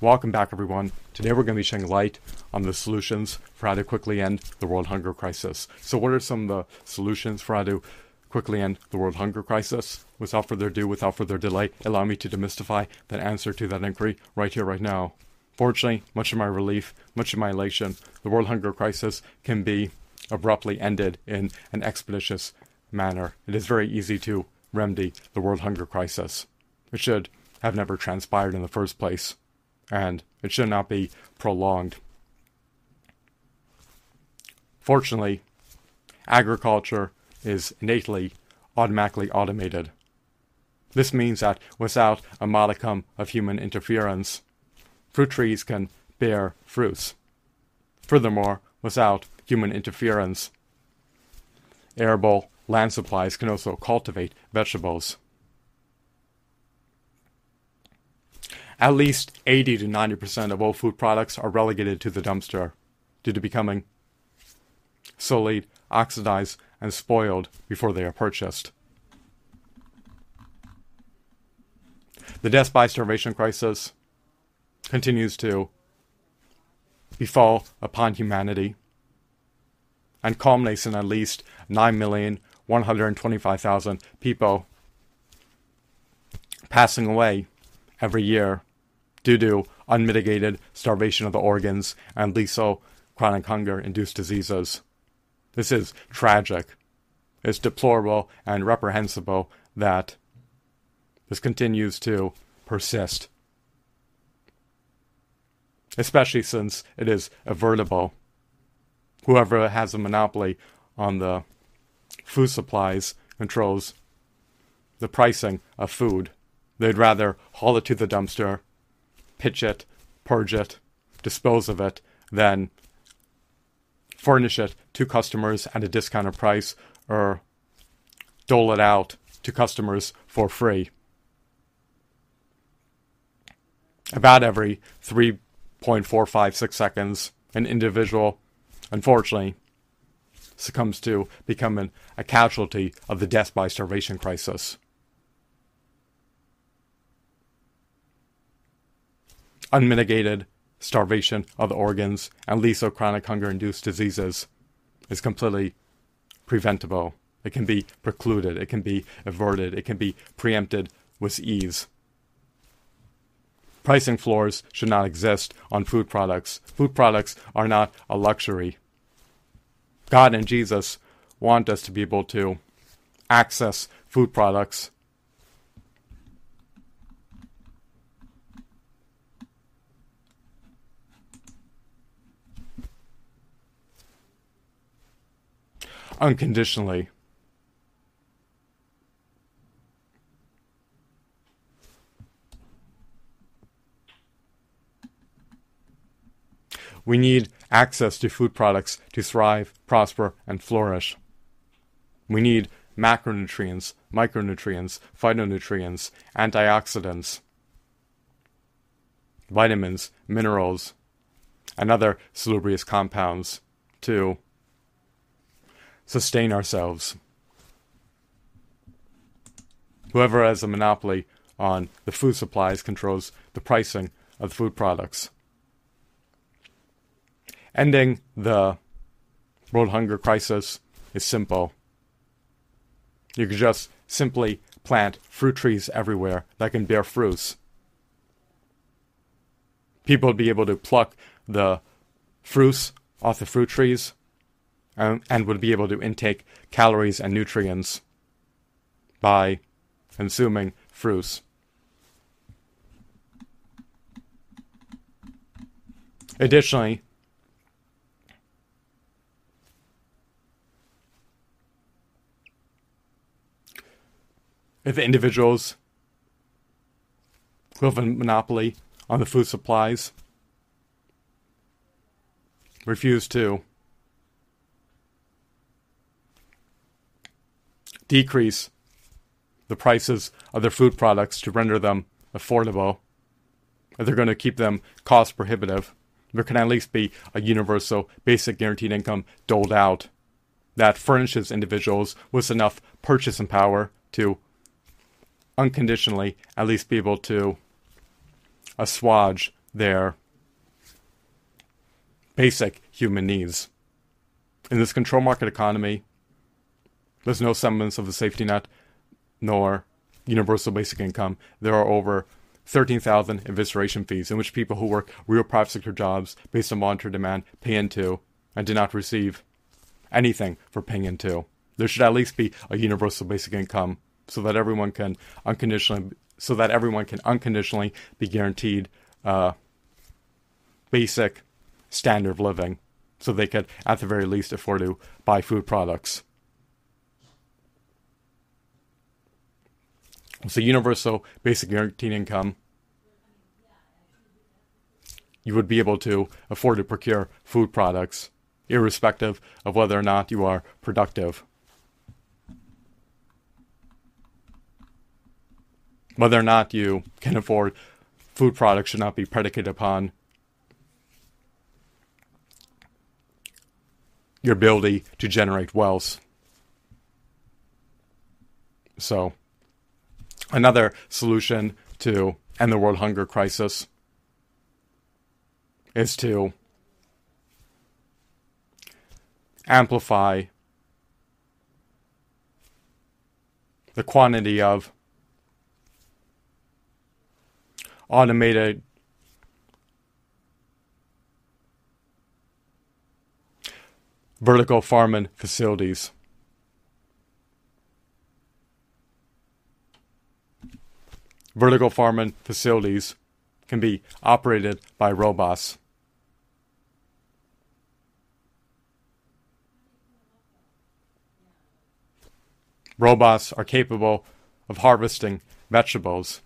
Welcome back, everyone. Today we're going to be shedding light on the solutions for how to quickly end the world hunger crisis. So, what are some of the solutions for how to quickly end the world hunger crisis? Without further ado, without further delay, allow me to demystify that answer to that inquiry right here, right now. Fortunately, much of my relief, much of my elation, the world hunger crisis can be abruptly ended in an expeditious manner. It is very easy to remedy the world hunger crisis. It should have never transpired in the first place, and it should not be prolonged. Fortunately, agriculture is innately automatically automated. This means that without a modicum of human interference, fruit trees can bear fruits. Furthermore, without human interference, arable land supplies can also cultivate vegetables. At least 80 to 90% of all food products are relegated to the dumpster due to becoming sullied, oxidized, and spoiled before they are purchased. The death by starvation crisis continues to befall upon humanity and culminates in at least 9,125,000 people passing away every year due to unmitigated starvation of the organs and lethal chronic hunger induced diseases. This is tragic. It's deplorable and reprehensible that this continues to persist, especially since it is avertible. Whoever has a monopoly on the food supplies controls the pricing of food. They'd rather haul it to the dumpster, pitch it, purge it, dispose of it, then furnish it to customers at a discounted price or dole it out to customers for free. About every 3.456 seconds, an individual, unfortunately, succumbs to becoming a casualty of the death by starvation crisis. Unmitigated starvation of the organs and lethal chronic hunger induced diseases is completely preventable. It can be precluded, it can be averted, it can be preempted with ease. Pricing floors should not exist on food products. Food products are not a luxury. God and Jesus want us to be able to access food products unconditionally. We need access to food products to thrive, prosper, and flourish. We need macronutrients, micronutrients, phytonutrients, antioxidants, vitamins, minerals, and other salubrious compounds to sustain ourselves. Whoever has a monopoly on the food supplies controls the pricing of food products. Ending the world hunger crisis is simple. You could just simply plant fruit trees everywhere that can bear fruits. People would be able to pluck the fruits off the fruit trees Um, and, and would be able to intake calories and nutrients by consuming fruits. Additionally, if individuals who have a monopoly on the food supplies refuse to decrease the prices of their food products to render them affordable, if they're going to keep them cost prohibitive, there can at least be a universal basic guaranteed income doled out that furnishes individuals with enough purchasing power to unconditionally at least be able to assuage their basic human needs. In this control market economy, there's no semblance of a safety net nor universal basic income. There are over 13,000 evisceration fees in which people who work real private sector jobs based on voluntary demand pay into and do not receive anything for paying into. There should at least be a universal basic income so that everyone can unconditionally so that everyone can unconditionally be guaranteed uh, basic standard of living so they could at the very least afford to buy food products. So universal basic guaranteed income you would be able to afford to procure food products irrespective of whether or not you are productive. Whether or not you can afford food products should not be predicated upon your ability to generate wealth. So, another solution to end the world hunger crisis is to amplify the quantity of automated vertical farming facilities. Vertical farming facilities can be operated by robots. Robots are capable of harvesting vegetables.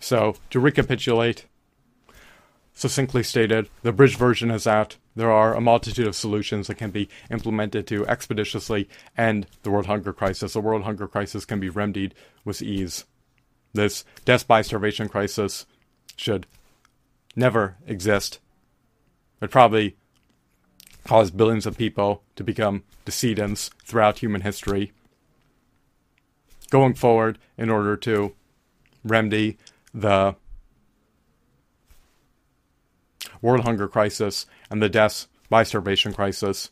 So, to recapitulate, succinctly stated, the bridge version is that there are a multitude of solutions that can be implemented to expeditiously end the world hunger crisis. The world hunger crisis can be remedied with ease. This death by starvation crisis should never exist. It probably caused billions of people to become decedents throughout human history. Going forward, in order to remedy the world hunger crisis and the deaths by starvation crisis,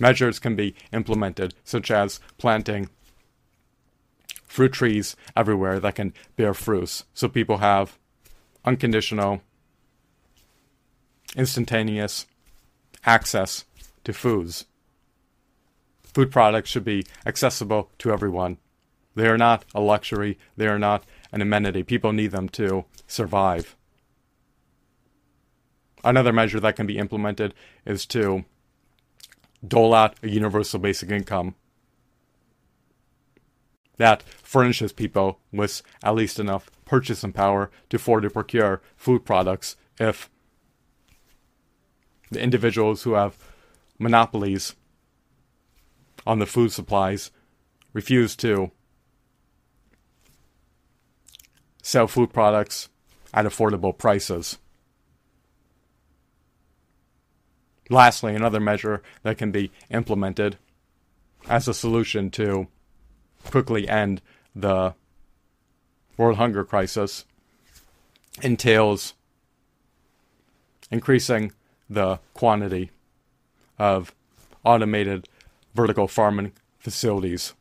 measures can be implemented, such as planting fruit trees everywhere that can bear fruits, so people have unconditional, instantaneous access to foods. Food products should be accessible to everyone. They are not a luxury, they are not an amenity. People need them to survive. Another measure that can be implemented is to dole out a universal basic income that furnishes people with at least enough purchasing power to afford to procure food products if the individuals who have monopolies on the food supplies refuse to sell food products at affordable prices. Lastly, another measure that can be implemented as a solution to quickly end the world hunger crisis entails increasing the quantity of automated vertical farming facilities.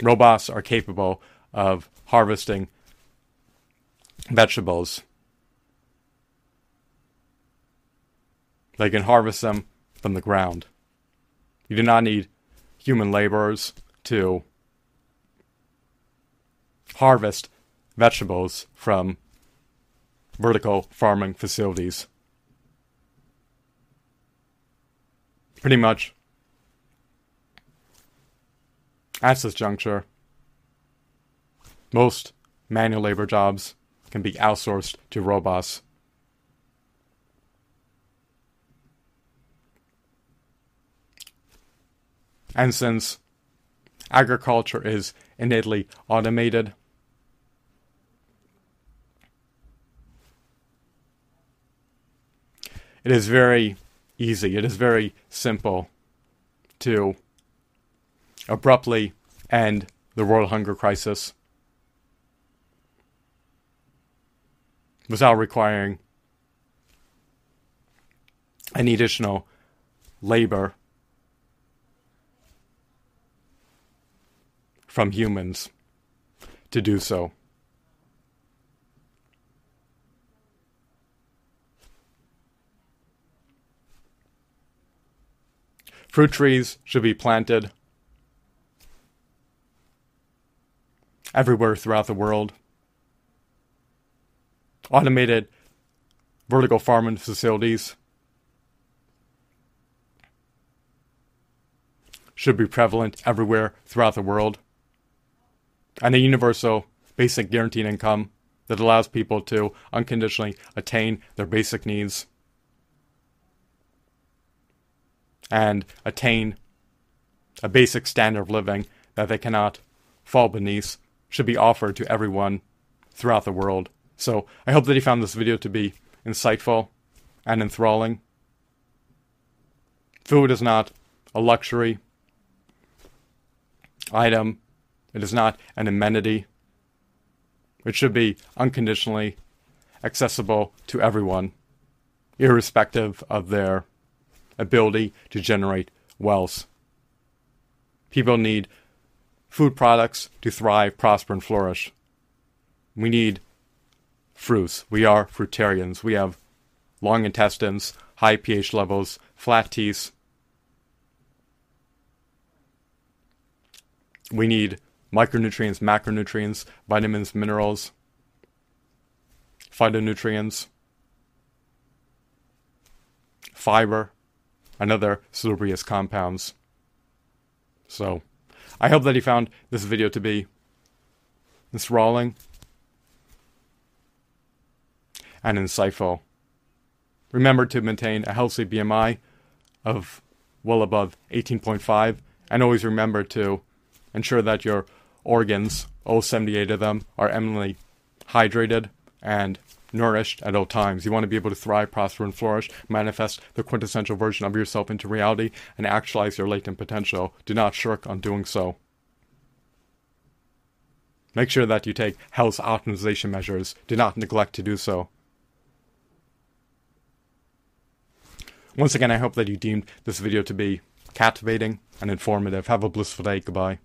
Robots are capable of harvesting vegetables. They can harvest them from the ground. You do not need human laborers to harvest vegetables from vertical farming facilities. Pretty much at this juncture, most manual labor jobs can be outsourced to robots. And since agriculture is innately automated, it is very easy, it is very simple to abruptly end the world hunger crisis without requiring any additional labor from humans to do so. Fruit trees should be planted everywhere throughout the world. Automated vertical farming facilities should be prevalent everywhere throughout the world. And a universal basic guaranteed income that allows people to unconditionally attain their basic needs and attain a basic standard of living that they cannot fall beneath should be offered to everyone throughout the world. So I hope that you found this video to be insightful and enthralling. Food is not a luxury item, it is not an amenity. It should be unconditionally accessible to everyone, irrespective of their ability to generate wealth. People need food products to thrive, prosper, and flourish. We need fruits. We are fruitarians. We have long intestines, high pH levels, flat teeth. We need micronutrients, macronutrients, vitamins, minerals, phytonutrients, fiber, and other salubrious compounds. So, I hope that you found this video to be enthralling and insightful. Remember to maintain a healthy BMI of well above 18.5, and always remember to ensure that your organs, all 78 of them, are eminently hydrated and nourished at all times. You want to be able to thrive, prosper, and flourish, manifest the quintessential version of yourself into reality, and actualize your latent potential. Do not shirk on doing so. Make sure that you take health optimization measures. Do not neglect to do so. Once again, I hope that you deemed this video to be captivating and informative. Have a blissful day. Goodbye.